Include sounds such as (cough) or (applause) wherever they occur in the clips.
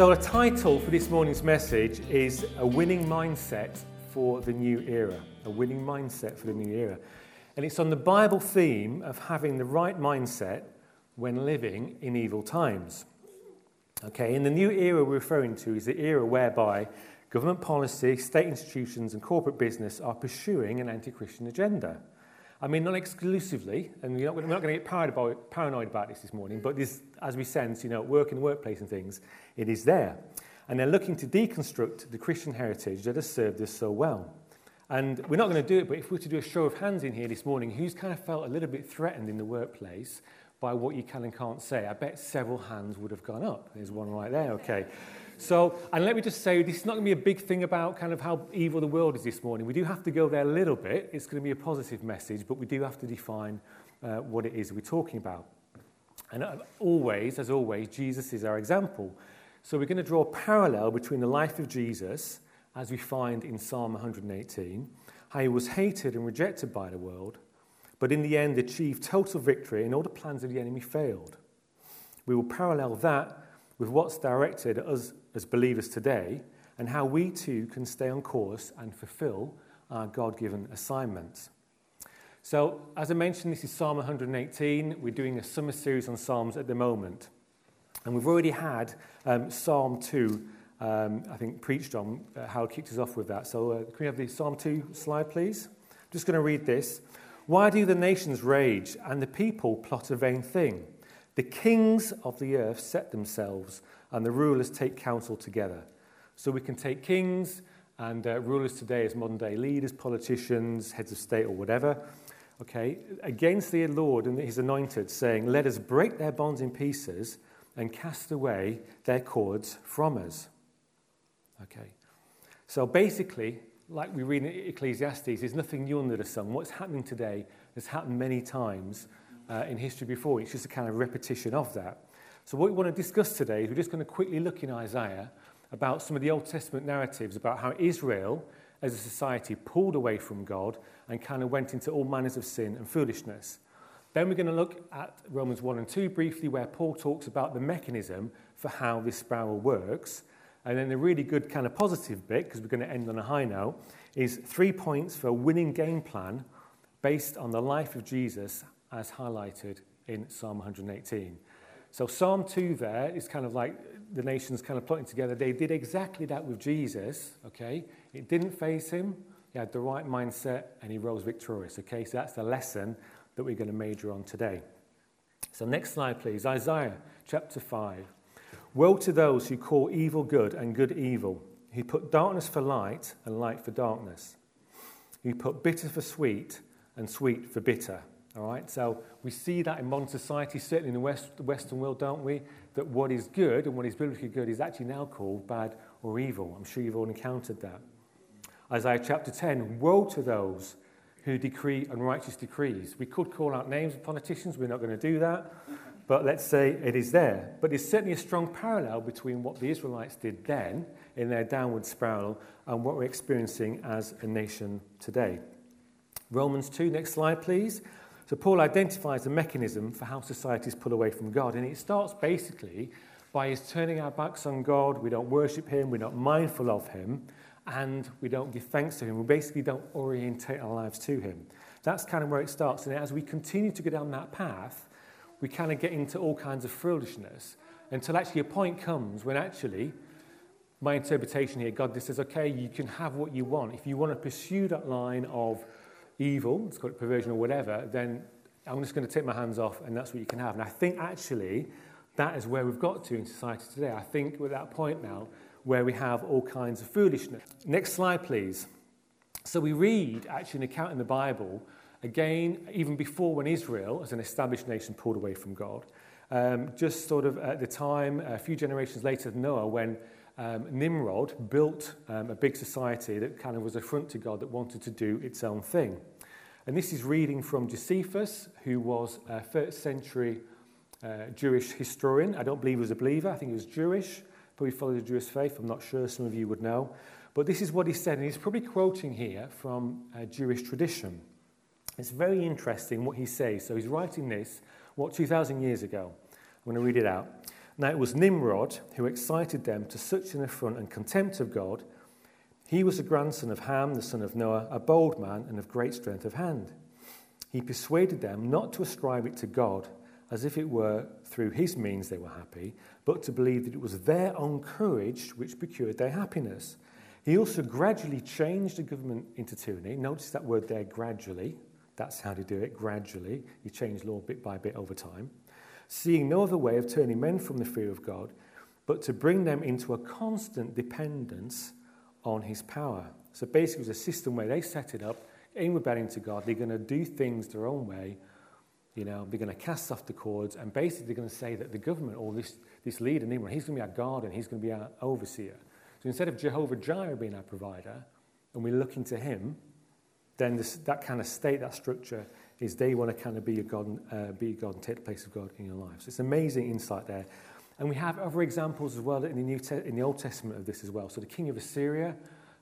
So, the title for this morning's message is A Winning Mindset for the New Era. A Winning Mindset for the New Era. And it's on the Bible theme of having the right mindset when living in evil times. Okay, and the new era we're referring to is the era whereby government policy, state institutions, and corporate business are pursuing an anti Christian agenda. I mean, not exclusively, and we're not, we're not going to get paranoid about, paranoid about this this morning, but this, as we sense, you know, work the workplace and things, it is there. And they're looking to deconstruct the Christian heritage that has served us so well. And we're not going to do it, but if we were to do a show of hands in here this morning, who's kind of felt a little bit threatened in the workplace by what you can and can't say? I bet several hands would have gone up. There's one right there, okay. So, and let me just say, this is not going to be a big thing about kind of how evil the world is this morning. We do have to go there a little bit. It's going to be a positive message, but we do have to define uh, what it is we're talking about. And uh, always, as always, Jesus is our example. So we're going to draw a parallel between the life of Jesus, as we find in Psalm 118, how he was hated and rejected by the world, but in the end achieved total victory and all the plans of the enemy failed. We will parallel that with what's directed at us as believers today and how we too can stay on course and fulfill our God given assignments. So, as I mentioned, this is Psalm 118. We're doing a summer series on Psalms at the moment. And we've already had um, Psalm 2, um, I think, preached on. Uh, Howard kicked us off with that. So, uh, can we have the Psalm 2 slide, please? I'm just going to read this. Why do the nations rage and the people plot a vain thing? The kings of the earth set themselves and the rulers take counsel together. So we can take kings and uh, rulers today as modern day leaders, politicians, heads of state, or whatever, okay, against the Lord and his anointed, saying, Let us break their bonds in pieces and cast away their cords from us. Okay. So basically, like we read in Ecclesiastes, there's nothing new under the sun. What's happening today has happened many times uh, in history before. It's just a kind of repetition of that. So, what we want to discuss today is we're just going to quickly look in Isaiah about some of the Old Testament narratives about how Israel, as a society, pulled away from God and kind of went into all manners of sin and foolishness. Then we're going to look at Romans 1 and 2 briefly, where Paul talks about the mechanism for how this spiral works. And then the really good kind of positive bit, because we're going to end on a high note, is three points for a winning game plan based on the life of Jesus as highlighted in Psalm 118. So Psalm 2 there is kind of like the nations kind of plotting together. They did exactly that with Jesus, okay? It didn't faze him. He had the right mindset and he rose victorious, okay? So that's the lesson that we're going to major on today. So next slide, please. Isaiah chapter 5. Woe to those who call evil good and good evil, who put darkness for light and light for darkness, who put bitter for sweet and sweet for bitter. All right, so we see that in modern society, certainly in the, West, the Western world, don't we? That what is good and what is biblically good is actually now called bad or evil. I'm sure you've all encountered that. Isaiah chapter 10 Woe to those who decree unrighteous decrees. We could call out names of politicians, we're not going to do that, but let's say it is there. But there's certainly a strong parallel between what the Israelites did then in their downward spiral and what we're experiencing as a nation today. Romans 2, next slide, please. So Paul identifies a mechanism for how societies pull away from God, and it starts basically by his turning our backs on God. We don't worship him, we're not mindful of him, and we don't give thanks to him. We basically don't orientate our lives to him. That's kind of where it starts. And as we continue to go down that path, we kind of get into all kinds of foolishness until actually a point comes when actually, my interpretation here, God just says, okay, you can have what you want. If you want to pursue that line of evil, it's called perversion or whatever, then I'm just going to take my hands off and that's what you can have. And I think actually that is where we've got to in society today. I think we're at that point now where we have all kinds of foolishness. Next slide, please. So we read actually an account in the Bible, again, even before when Israel, as an established nation, pulled away from God. Um, just sort of at the time, a few generations later than Noah, when um, Nimrod built um, a big society that kind of was a front to God that wanted to do its own thing. And this is reading from Josephus, who was a first century uh, Jewish historian. I don't believe he was a believer, I think he was Jewish, probably followed the Jewish faith. I'm not sure, some of you would know. But this is what he said, and he's probably quoting here from a Jewish tradition. It's very interesting what he says. So he's writing this, what, 2,000 years ago. I'm going to read it out. Now it was Nimrod who excited them to such an affront and contempt of God. He was a grandson of Ham, the son of Noah, a bold man and of great strength of hand. He persuaded them not to ascribe it to God as if it were through his means they were happy, but to believe that it was their own courage which procured their happiness. He also gradually changed the government into tyranny. Notice that word there, gradually. That's how to do it, gradually. You change law bit by bit over time. Seeing no other way of turning men from the fear of God, but to bring them into a constant dependence on his power. So basically, it was a system where they set it up in rebellion to God. They're going to do things their own way you know, they're going to cast off the cords and basically they're going to say that the government or this, this leader, Nimrod, he's going to be our guardian, he's going to be our overseer. So instead of Jehovah Jireh being our provider and we're looking to him, then this, that kind of state, that structure, is they want to kind of be a God, uh, be God and take the place of God in your life. So it's amazing insight there. And we have other examples as well in the, New Te- in the Old Testament of this as well. So the king of Assyria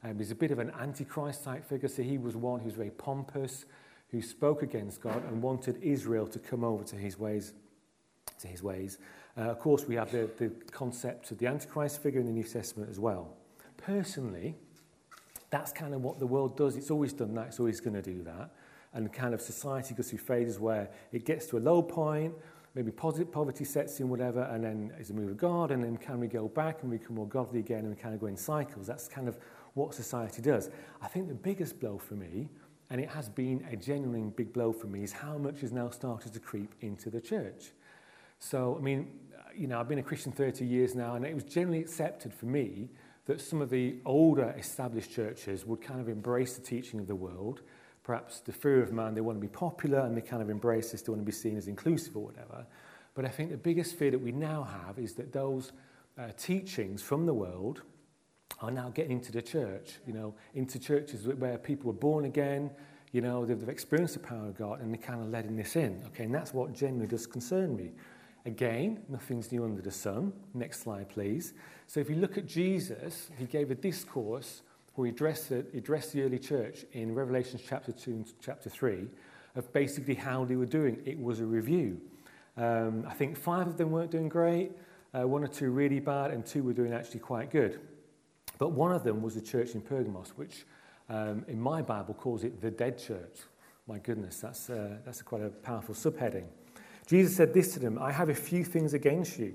um, is a bit of an antichrist type figure. So he was one who's very pompous, who spoke against God and wanted Israel to come over to his ways. To his ways. Uh, of course, we have the, the concept of the Antichrist figure in the New Testament as well. Personally, that's kind of what the world does. It's always done that. It's always going to do that. and kind of society goes through phases where it gets to a low point, maybe positive poverty sets in, whatever, and then it's a move of God, and then can we go back and we become more godly again, and we kind of go in cycles. That's kind of what society does. I think the biggest blow for me, and it has been a genuine big blow for me, is how much has now started to creep into the church. So, I mean, you know, I've been a Christian 30 years now, and it was generally accepted for me that some of the older established churches would kind of embrace the teaching of the world Perhaps the fear of man, they want to be popular and they kind of embrace this, they want to be seen as inclusive or whatever. But I think the biggest fear that we now have is that those uh, teachings from the world, are now getting into the church, you know, into churches where people are born again, you know, they've, they've experienced the power of God and they're kind of letting this in. Okay, and that's what genuinely does concern me. Again, nothing's new under the sun. Next slide, please. So if you look at Jesus, he gave a discourse where he addressed, addressed the early church in Revelation chapter 2 and chapter 3 of basically how they were doing. It was a review. Um, I think five of them weren't doing great, uh, one or two really bad, and two were doing actually quite good. But one of them was the church in Pergamos, which um, in my Bible calls it the dead church. My goodness, that's, uh, that's quite a powerful subheading. Jesus said this to them I have a few things against you,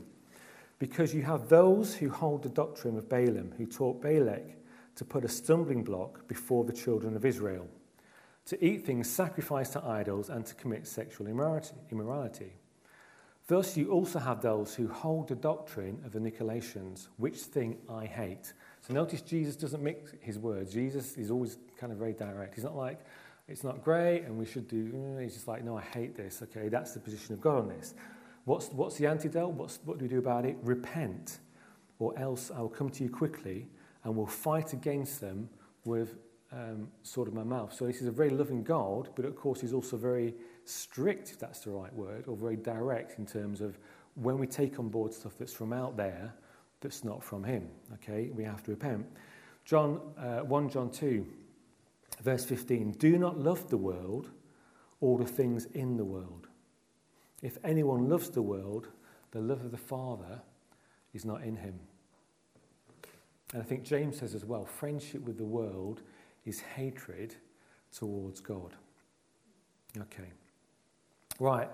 because you have those who hold the doctrine of Balaam, who taught Balak to put a stumbling block before the children of Israel, to eat things sacrificed to idols, and to commit sexual immorality. Thus, you also have those who hold the doctrine of the Nicolaitans, which thing I hate. So notice Jesus doesn't mix his words. Jesus is always kind of very direct. He's not like, it's not great and we should do, he's just like, no, I hate this. Okay, that's the position of God on this. What's, what's the antidote? What's, what do we do about it? Repent, or else I will come to you quickly and will fight against them with um, sword of my mouth. So this is a very loving God, but of course he's also very strict, if that's the right word, or very direct in terms of when we take on board stuff that's from out there, that's not from him. Okay, we have to repent. John uh, 1 John 2, verse 15. Do not love the world or the things in the world. If anyone loves the world, the love of the Father is not in him. And I think James says as well friendship with the world is hatred towards God. Okay. Right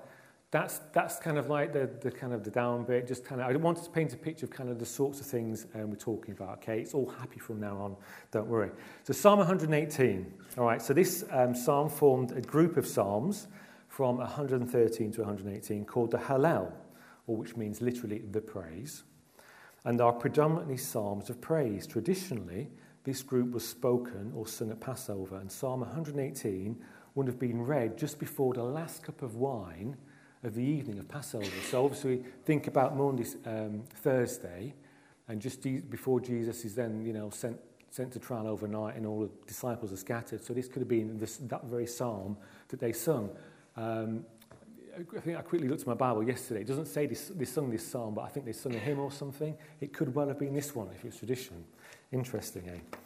that's, that's kind of like the, the kind of the down bit, just kind of, I wanted to paint a picture of kind of the sorts of things um, we're talking about, okay? It's all happy from now on, don't worry. So Psalm 118, all right, so this um, psalm formed a group of psalms from 113 to 118 called the Hallel, or which means literally the praise, and are predominantly psalms of praise. Traditionally, this group was spoken or sung at Passover, and Psalm 118 would have been read just before the last cup of wine of the evening of Passover. So obviously, think about Monday, um, Thursday, and just before Jesus is then, you know, sent sent to trial overnight, and all the disciples are scattered. So this could have been this, that very psalm that they sung. Um, I think I quickly looked at my Bible yesterday. It doesn't say this, they sung this psalm, but I think they sung a hymn or something. It could well have been this one if it's tradition. Interesting, eh?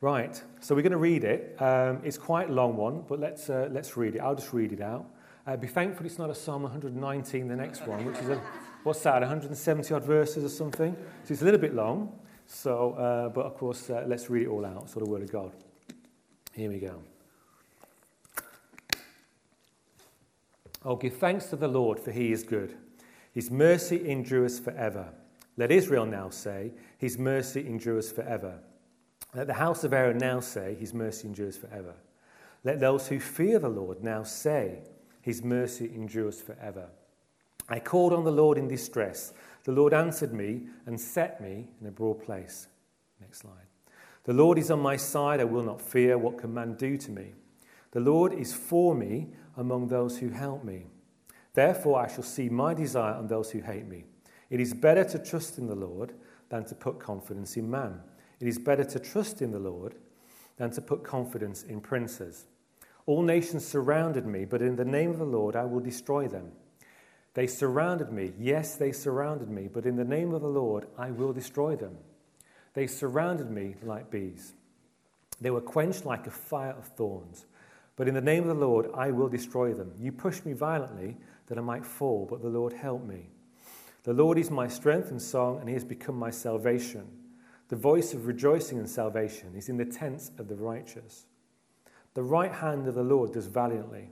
Right, so we're going to read it. Um, it's quite a long one, but let's, uh, let's read it. I'll just read it out. Uh, be thankful it's not a Psalm 119, the next one, which is a, what's that, 170 odd verses or something. So it's a little bit long. So, uh, but of course, uh, let's read it all out. So the Word of God. Here we go. Oh, give thanks to the Lord, for he is good. His mercy endures forever. Let Israel now say, His mercy endures forever. Let the house of Aaron now say, His mercy endures forever. Let those who fear the Lord now say, His mercy endures forever. I called on the Lord in distress. The Lord answered me and set me in a broad place. Next slide. The Lord is on my side. I will not fear. What can man do to me? The Lord is for me among those who help me. Therefore, I shall see my desire on those who hate me. It is better to trust in the Lord than to put confidence in man. It is better to trust in the Lord than to put confidence in princes. All nations surrounded me, but in the name of the Lord I will destroy them. They surrounded me. Yes, they surrounded me, but in the name of the Lord I will destroy them. They surrounded me like bees. They were quenched like a fire of thorns. But in the name of the Lord I will destroy them. You pushed me violently that I might fall, but the Lord helped me. The Lord is my strength and song, and he has become my salvation. The voice of rejoicing and salvation is in the tents of the righteous. The right hand of the Lord does valiantly.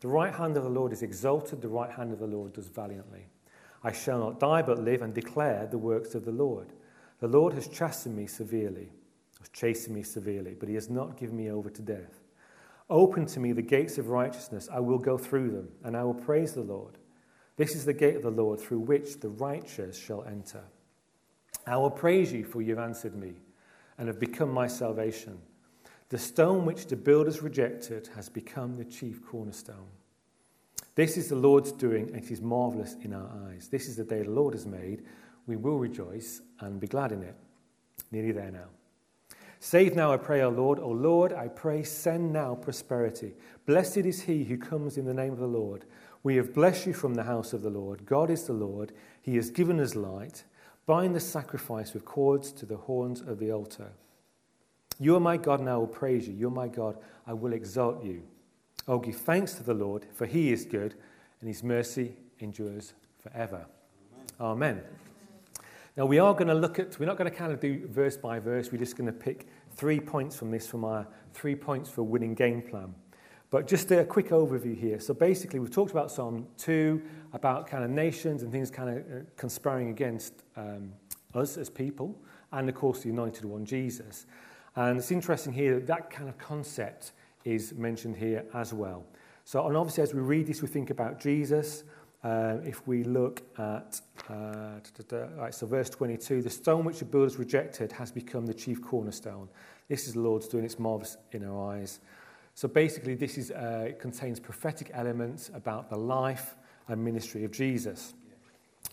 The right hand of the Lord is exalted, the right hand of the Lord does valiantly. I shall not die but live and declare the works of the Lord. The Lord has chastened me severely, has chastened me severely, but he has not given me over to death. Open to me the gates of righteousness, I will go through them, and I will praise the Lord. This is the gate of the Lord through which the righteous shall enter. I will praise you, for you have answered me, and have become my salvation. The stone which the builders rejected has become the chief cornerstone. This is the Lord's doing, and it is marvelous in our eyes. This is the day the Lord has made. We will rejoice and be glad in it. Nearly there now. Save now, I pray, O Lord. O Lord, I pray, send now prosperity. Blessed is he who comes in the name of the Lord. We have blessed you from the house of the Lord. God is the Lord. He has given us light. Bind the sacrifice with cords to the horns of the altar. You are my God, and I will praise you. You're my God, I will exalt you. Oh, give thanks to the Lord, for he is good, and his mercy endures forever. Amen. Amen. Now, we are going to look at, we're not going to kind of do verse by verse, we're just going to pick three points from this from our three points for winning game plan. But just a quick overview here. So basically, we've talked about Psalm 2, about kind of nations and things kind of uh, conspiring against um, us as people, and of course, the anointed one, Jesus. And it's interesting here that that kind of concept is mentioned here as well. So, and obviously, as we read this, we think about Jesus. Uh, if we look at, uh, right, so verse 22, the stone which the builders rejected has become the chief cornerstone. This is the Lord's doing, it's marvelous in our eyes. So basically, this is, uh, it contains prophetic elements about the life and ministry of Jesus.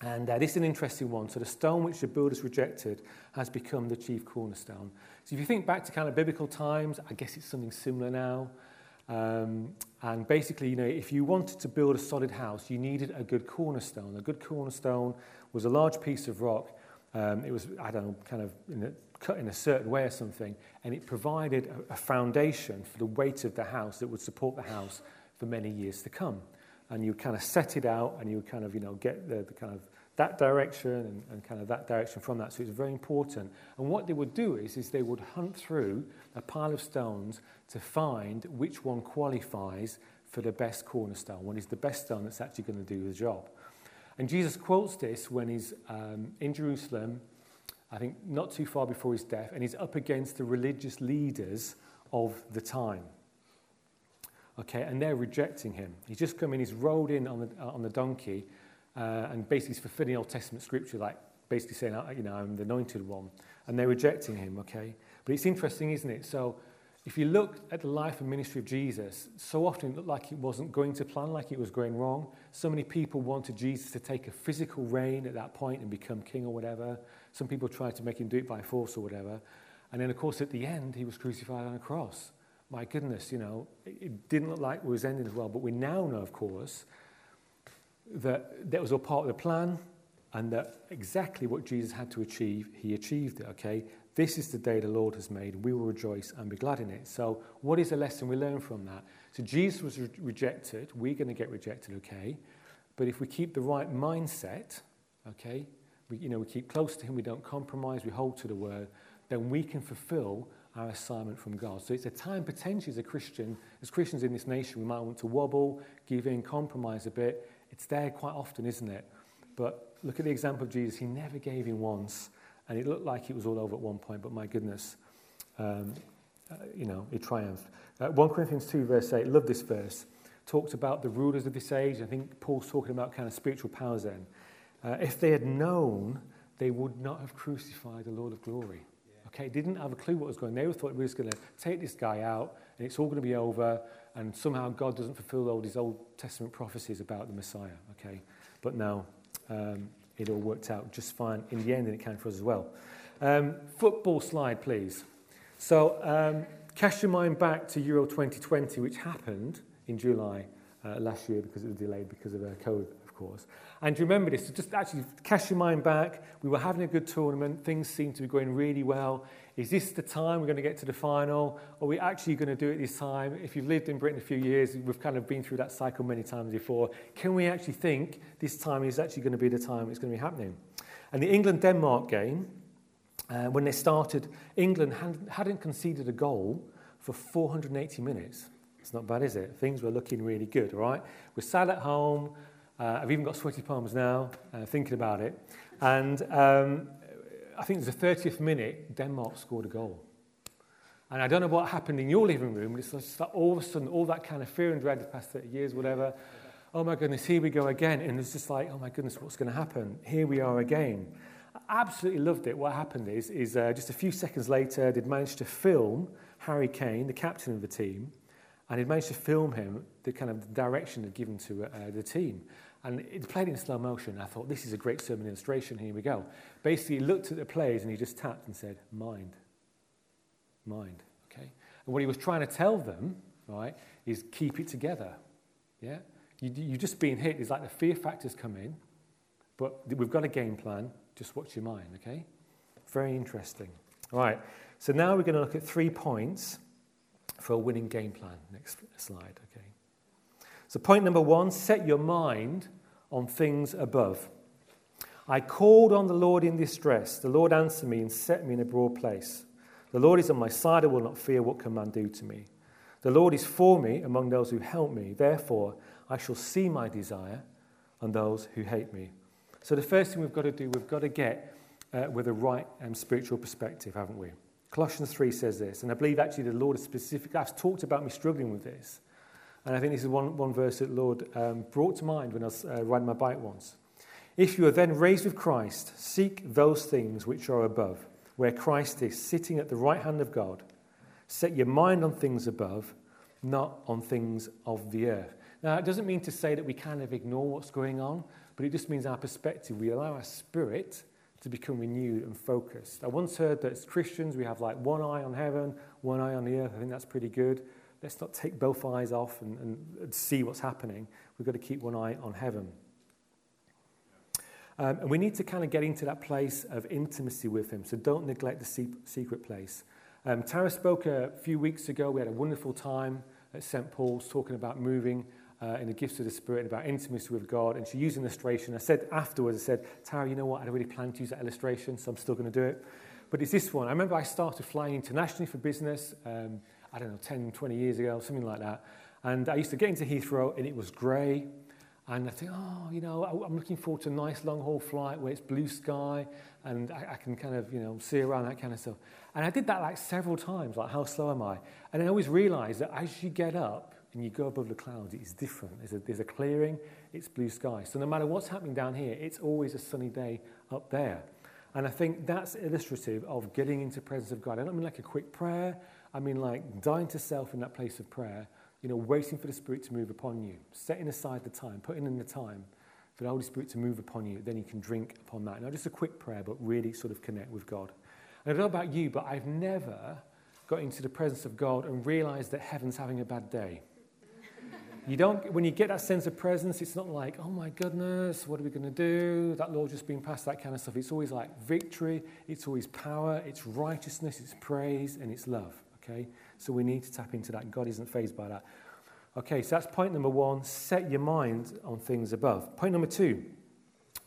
And uh, this is an interesting one. So the stone which the builders rejected has become the chief cornerstone. So if you think back to kind of biblical times, I guess it's something similar now. Um, And basically, you know, if you wanted to build a solid house, you needed a good cornerstone. A good cornerstone was a large piece of rock. Um, it was, I don't know, kind of in a, cut in a certain way or something, and it provided a, a foundation for the weight of the house that would support the house for many years to come. And you kind of set it out, and you kind of, you know, get the, the kind of that direction and, and kind of that direction from that. So it's very important. And what they would do is, is they would hunt through a pile of stones to find which one qualifies for the best cornerstone, what is the best stone that's actually going to do the job. And Jesus quotes this when he's um, in Jerusalem, I think not too far before his death, and he's up against the religious leaders of the time okay, and they're rejecting him. He's just come in, he's rolled in on the, uh, on the donkey, uh, and basically he's fulfilling Old Testament scripture like basically saying, you know, I'm the anointed one. And they're rejecting him, okay? But it's interesting, isn't it? So if you look at the life and ministry of Jesus, so often it looked like it wasn't going to plan, like it was going wrong. So many people wanted Jesus to take a physical reign at that point and become king or whatever. Some people tried to make him do it by force or whatever. And then, of course, at the end, he was crucified on a cross. My goodness, you know, it didn't look like it was ending as well. But we now know, of course, that that was all part of the plan and that exactly what Jesus had to achieve, he achieved it, okay? This is the day the Lord has made. We will rejoice and be glad in it. So, what is the lesson we learn from that? So, Jesus was re- rejected. We're going to get rejected, okay? But if we keep the right mindset, okay, we, you know, we keep close to Him, we don't compromise, we hold to the word, then we can fulfill our assignment from God. So, it's a time potentially as a Christian, as Christians in this nation, we might want to wobble, give in, compromise a bit. It's there quite often, isn't it? But look at the example of Jesus. He never gave in once. And it looked like it was all over at one point, but my goodness, um, uh, you know, it triumphed. Uh, 1 Corinthians 2, verse 8, love this verse, talks about the rulers of this age. I think Paul's talking about kind of spiritual powers then. Uh, if they had known, they would not have crucified the Lord of glory. Okay, didn't have a clue what was going on. They thought we were just going to take this guy out and it's all going to be over and somehow God doesn't fulfill all these Old Testament prophecies about the Messiah. Okay, but now um, it all worked out just fine in the end, and it came for us as well. Um, football slide, please. So, um, cast your mind back to Euro 2020, which happened in July uh, last year because it was delayed because of uh, COVID, of course. And remember this, so just actually cast your mind back. We were having a good tournament, things seemed to be going really well. is this the time we're going to get to the final? Or are we actually going to do it this time? If you've lived in Britain a few years, we've kind of been through that cycle many times before. Can we actually think this time is actually going to be the time it's going to be happening? And the England Denmark game, uh, when they started, England hadn't conceded a goal for 480 minutes. It's not bad, is it? Things were looking really good, all right? We're sat at home. Uh, I've even got sweaty palms now uh, thinking about it. And um, I think it was the 30th minute, Denmark scored a goal. And I don't know what happened in your living room, but it's just that all of a sudden, all that kind of fear and dread the past 30 years, whatever, oh my goodness, here we go again. And it's just like, oh my goodness, what's going to happen? Here we are again. I absolutely loved it. What happened is, is uh, just a few seconds later, they'd managed to film Harry Kane, the captain of the team, and he'd managed to film him the kind of direction they'd given to uh, the team. And it played in slow motion. I thought, this is a great sermon illustration. Here we go. Basically, he looked at the players and he just tapped and said, mind. Mind. Okay? And what he was trying to tell them, right, is keep it together. Yeah? You, you just being hit is like the fear factors come in, but we've got a game plan. Just watch your mind, okay? Very interesting. All right. So now we're going to look at three points for a winning game plan. Next slide, okay? So, point number one set your mind on things above. I called on the Lord in distress. The Lord answered me and set me in a broad place. The Lord is on my side. I will not fear what can man do to me. The Lord is for me among those who help me. Therefore, I shall see my desire on those who hate me. So, the first thing we've got to do, we've got to get uh, with a right um, spiritual perspective, haven't we? Colossians 3 says this, and I believe actually the Lord is specific. I've talked about me struggling with this. And I think this is one, one verse that Lord um, brought to mind when I was uh, riding my bike once. If you are then raised with Christ, seek those things which are above, where Christ is, sitting at the right hand of God. Set your mind on things above, not on things of the earth. Now, it doesn't mean to say that we kind of ignore what's going on, but it just means our perspective. We allow our spirit to become renewed and focused. I once heard that as Christians, we have like one eye on heaven, one eye on the earth. I think that's pretty good let's not take both eyes off and, and see what's happening. We've got to keep one eye on heaven. Um, and we need to kind of get into that place of intimacy with Him. So don't neglect the secret place. Um, Tara spoke a few weeks ago. We had a wonderful time at St. Paul's talking about moving uh, in the gifts of the Spirit, and about intimacy with God. And she used an illustration. I said afterwards, I said, Tara, you know what? I really planned to use that illustration, so I'm still going to do it. But it's this one. I remember I started flying internationally for business. Um, I don't know, 10, 20 years ago, something like that. And I used to get into Heathrow and it was grey. And I think, oh, you know, I'm looking forward to a nice long haul flight where it's blue sky and I, I, can kind of, you know, see around that kind of stuff. And I did that like several times, like how slow am I? And I always realized that as you get up and you go above the clouds, it's different. There's a, there's a clearing, it's blue sky. So no matter what's happening down here, it's always a sunny day up there. And I think that's illustrative of getting into presence of God. I don't mean like a quick prayer. I mean like dying to self in that place of prayer, you know, waiting for the Spirit to move upon you, setting aside the time, putting in the time for the Holy Spirit to move upon you. Then you can drink upon that. Not just a quick prayer, but really sort of connect with God. And I don't know about you, but I've never got into the presence of God and realized that heaven's having a bad day. You don't, when you get that sense of presence, it's not like, oh my goodness, what are we going to do? That law just being passed, that kind of stuff. It's always like victory, it's always power, it's righteousness, it's praise, and it's love. Okay? So we need to tap into that. God isn't fazed by that. Okay, so that's point number one. Set your mind on things above. Point number two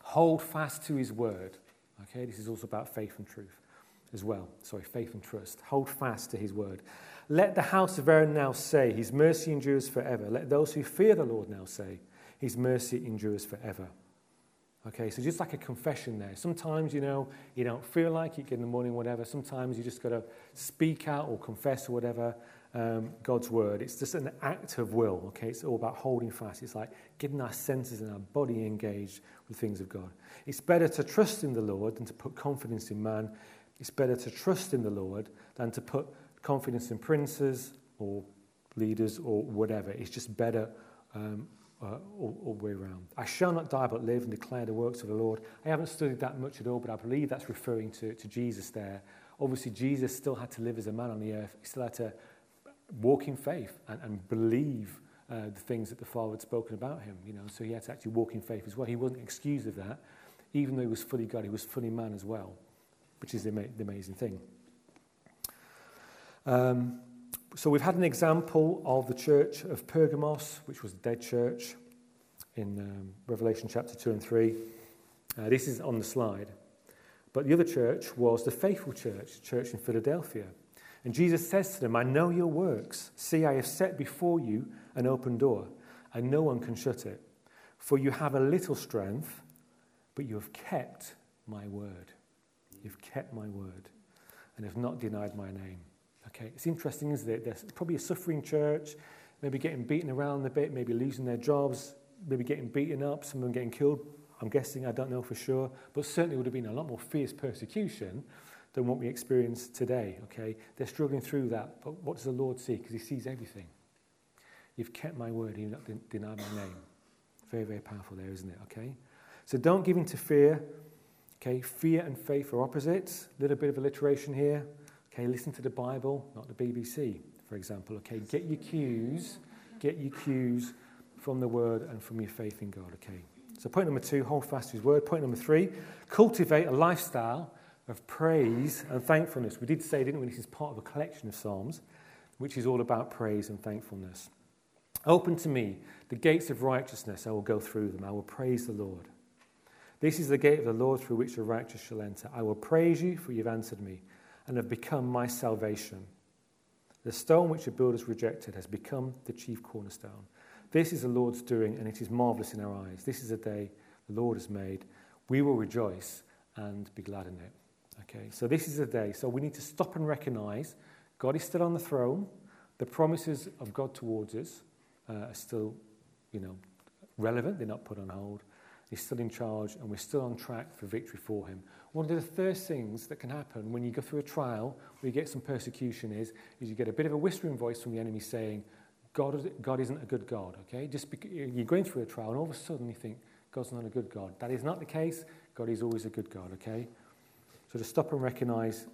hold fast to his word. Okay, this is also about faith and truth as well. Sorry, faith and trust. Hold fast to his word. Let the house of Aaron now say, His mercy endures forever. Let those who fear the Lord now say, His mercy endures forever. Okay, so just like a confession there. Sometimes, you know, you don't feel like it in the morning, whatever. Sometimes you just got to speak out or confess or whatever um, God's word. It's just an act of will, okay? It's all about holding fast. It's like getting our senses and our body engaged with things of God. It's better to trust in the Lord than to put confidence in man. It's better to trust in the Lord than to put confidence in princes or leaders or whatever. It's just better um, uh, all, the way around. I shall not die but live and declare the works of the Lord. I haven't studied that much at all, but I believe that's referring to, to Jesus there. Obviously, Jesus still had to live as a man on the earth. He still had to walk in faith and, and believe uh, the things that the Father had spoken about him. You know, so he had to actually walk in faith as well. He wasn't excused of that. Even though he was fully God, he was fully man as well, which is the, the amazing thing. Um, so we've had an example of the church of Pergamos, which was a dead church in um, Revelation chapter 2 and 3. Uh, this is on the slide. But the other church was the faithful church, the church in Philadelphia. And Jesus says to them, I know your works. See, I have set before you an open door, and no one can shut it. For you have a little strength, but you have kept my word. You've kept my word, and have not denied my name. Okay, it's interesting, isn't it? There's probably a suffering church, maybe getting beaten around a bit, maybe losing their jobs, maybe getting beaten up, some of them getting killed. I'm guessing, I don't know for sure, but certainly would have been a lot more fierce persecution than what we experience today. Okay, they're struggling through that, but what does the Lord see? Because He sees everything. You've kept my word, you've not denied my name. Very, very powerful there, isn't it? Okay, so don't give in to fear. Okay, fear and faith are opposites. A little bit of alliteration here. Okay, listen to the Bible, not the BBC, for example. Okay, get your cues, get your cues from the Word and from your faith in God. Okay. So point number two, hold fast to His Word. Point number three, cultivate a lifestyle of praise and thankfulness. We did say, didn't we? This is part of a collection of psalms, which is all about praise and thankfulness. Open to me the gates of righteousness. I will go through them. I will praise the Lord. This is the gate of the Lord through which the righteous shall enter. I will praise you, for you've answered me and have become my salvation. The stone which the builders rejected has become the chief cornerstone. This is the Lord's doing, and it is marvelous in our eyes. This is a day the Lord has made. We will rejoice and be glad in it. Okay, so this is a day. So we need to stop and recognize God is still on the throne. The promises of God towards us uh, are still, you know, relevant. They're not put on hold. He's still in charge, and we're still on track for victory for him. One of the first things that can happen when you go through a trial where you get some persecution is, is you get a bit of a whispering voice from the enemy saying, God, God isn't a good God, okay? Just you're going through a trial, and all of a sudden you think, God's not a good God. That is not the case. God is always a good God, okay? So to stop and recognize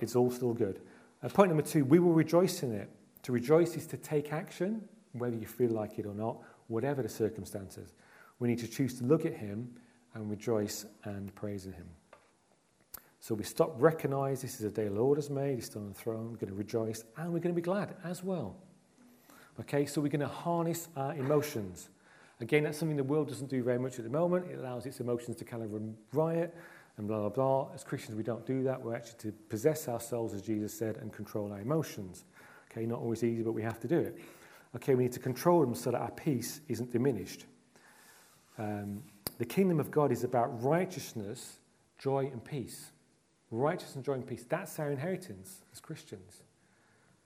it's all still good. Uh, point number two, we will rejoice in it. To rejoice is to take action, whether you feel like it or not, whatever the circumstances. We need to choose to look at Him and rejoice and praise in Him. So we stop, recognize this is a day the Lord has made, He's still on the throne, we're going to rejoice, and we're going to be glad as well. Okay, so we're going to harness our emotions. Again, that's something the world doesn't do very much at the moment. It allows its emotions to kind of riot and blah, blah, blah. As Christians, we don't do that. We're actually to possess ourselves, as Jesus said, and control our emotions. Okay, not always easy, but we have to do it. Okay, we need to control them so that our peace isn't diminished. Um, the kingdom of God is about righteousness, joy, and peace. Righteousness, joy, and peace. That's our inheritance as Christians.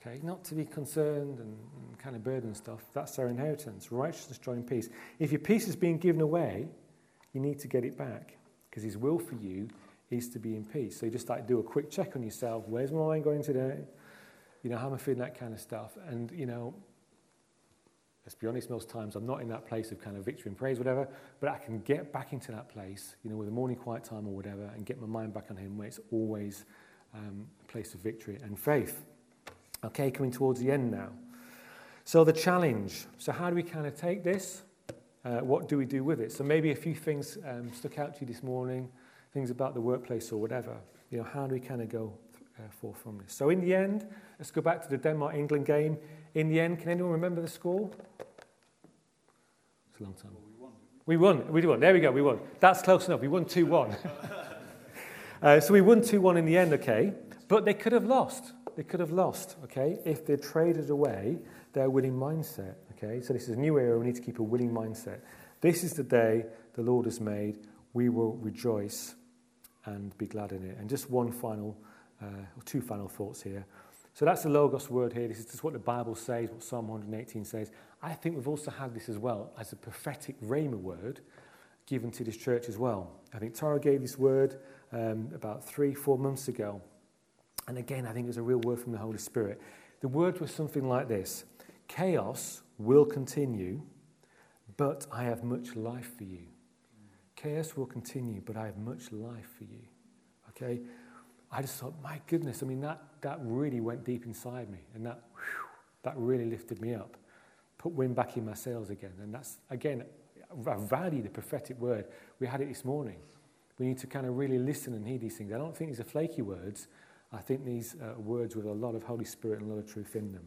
Okay, not to be concerned and, and kind of burden stuff. That's our inheritance. Righteousness, joy, and peace. If your peace is being given away, you need to get it back because His will for you is to be in peace. So you just like do a quick check on yourself. Where's my mind going today? You know, how am I feeling that kind of stuff? And, you know, let's be honest, most times I'm not in that place of kind of victory and praise, whatever, but I can get back into that place, you know, with a morning quiet time or whatever, and get my mind back on Him where it's always um, a place of victory and faith. Okay, coming towards the end now. So, the challenge. So, how do we kind of take this? Uh, what do we do with it? So, maybe a few things um, stuck out to you this morning, things about the workplace or whatever. You know, how do we kind of go uh, forth from this? So, in the end, let's go back to the Denmark England game. In the end, can anyone remember the score? It's a long time. Well, we won. We won. We won. There we go. We won. That's close enough. We won 2-1. (laughs) uh, so we won 2-1 in the end, okay? But they could have lost. They could have lost, okay, if they traded away their winning mindset. Okay, so this is a new era. We need to keep a winning mindset. This is the day the Lord has made. We will rejoice and be glad in it. And just one final, uh, or two final thoughts here. So that's the Logos word here. This is just what the Bible says, what Psalm 118 says. I think we've also had this as well as a prophetic Rhema word given to this church as well. I think Tara gave this word um, about three, four months ago. And again, I think it was a real word from the Holy Spirit. The word was something like this Chaos will continue, but I have much life for you. Chaos will continue, but I have much life for you. Okay? I just thought, my goodness, I mean, that, that really went deep inside me, and that, whew, that really lifted me up, put wind back in my sails again. And that's, again, I value the prophetic word. We had it this morning. We need to kind of really listen and heed these things. I don't think these are flaky words. I think these are words with a lot of Holy Spirit and a lot of truth in them.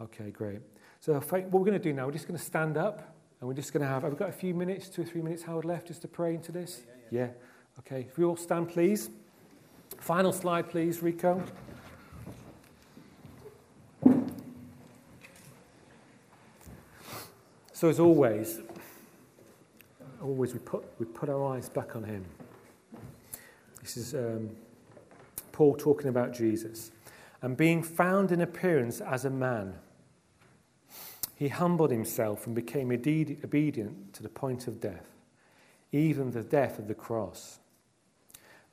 Okay, great. So what we're going to do now, we're just going to stand up and we're just going to have, have we got a few minutes, two or three minutes, Howard, left just to pray into this? Yeah, yeah, yeah. yeah. Okay, if we all stand, please. Final slide, please, Rico. So as always, always we put, we put our eyes back on him. This is um, Paul talking about Jesus. And being found in appearance as a man, he humbled himself and became obedient to the point of death, even the death of the cross.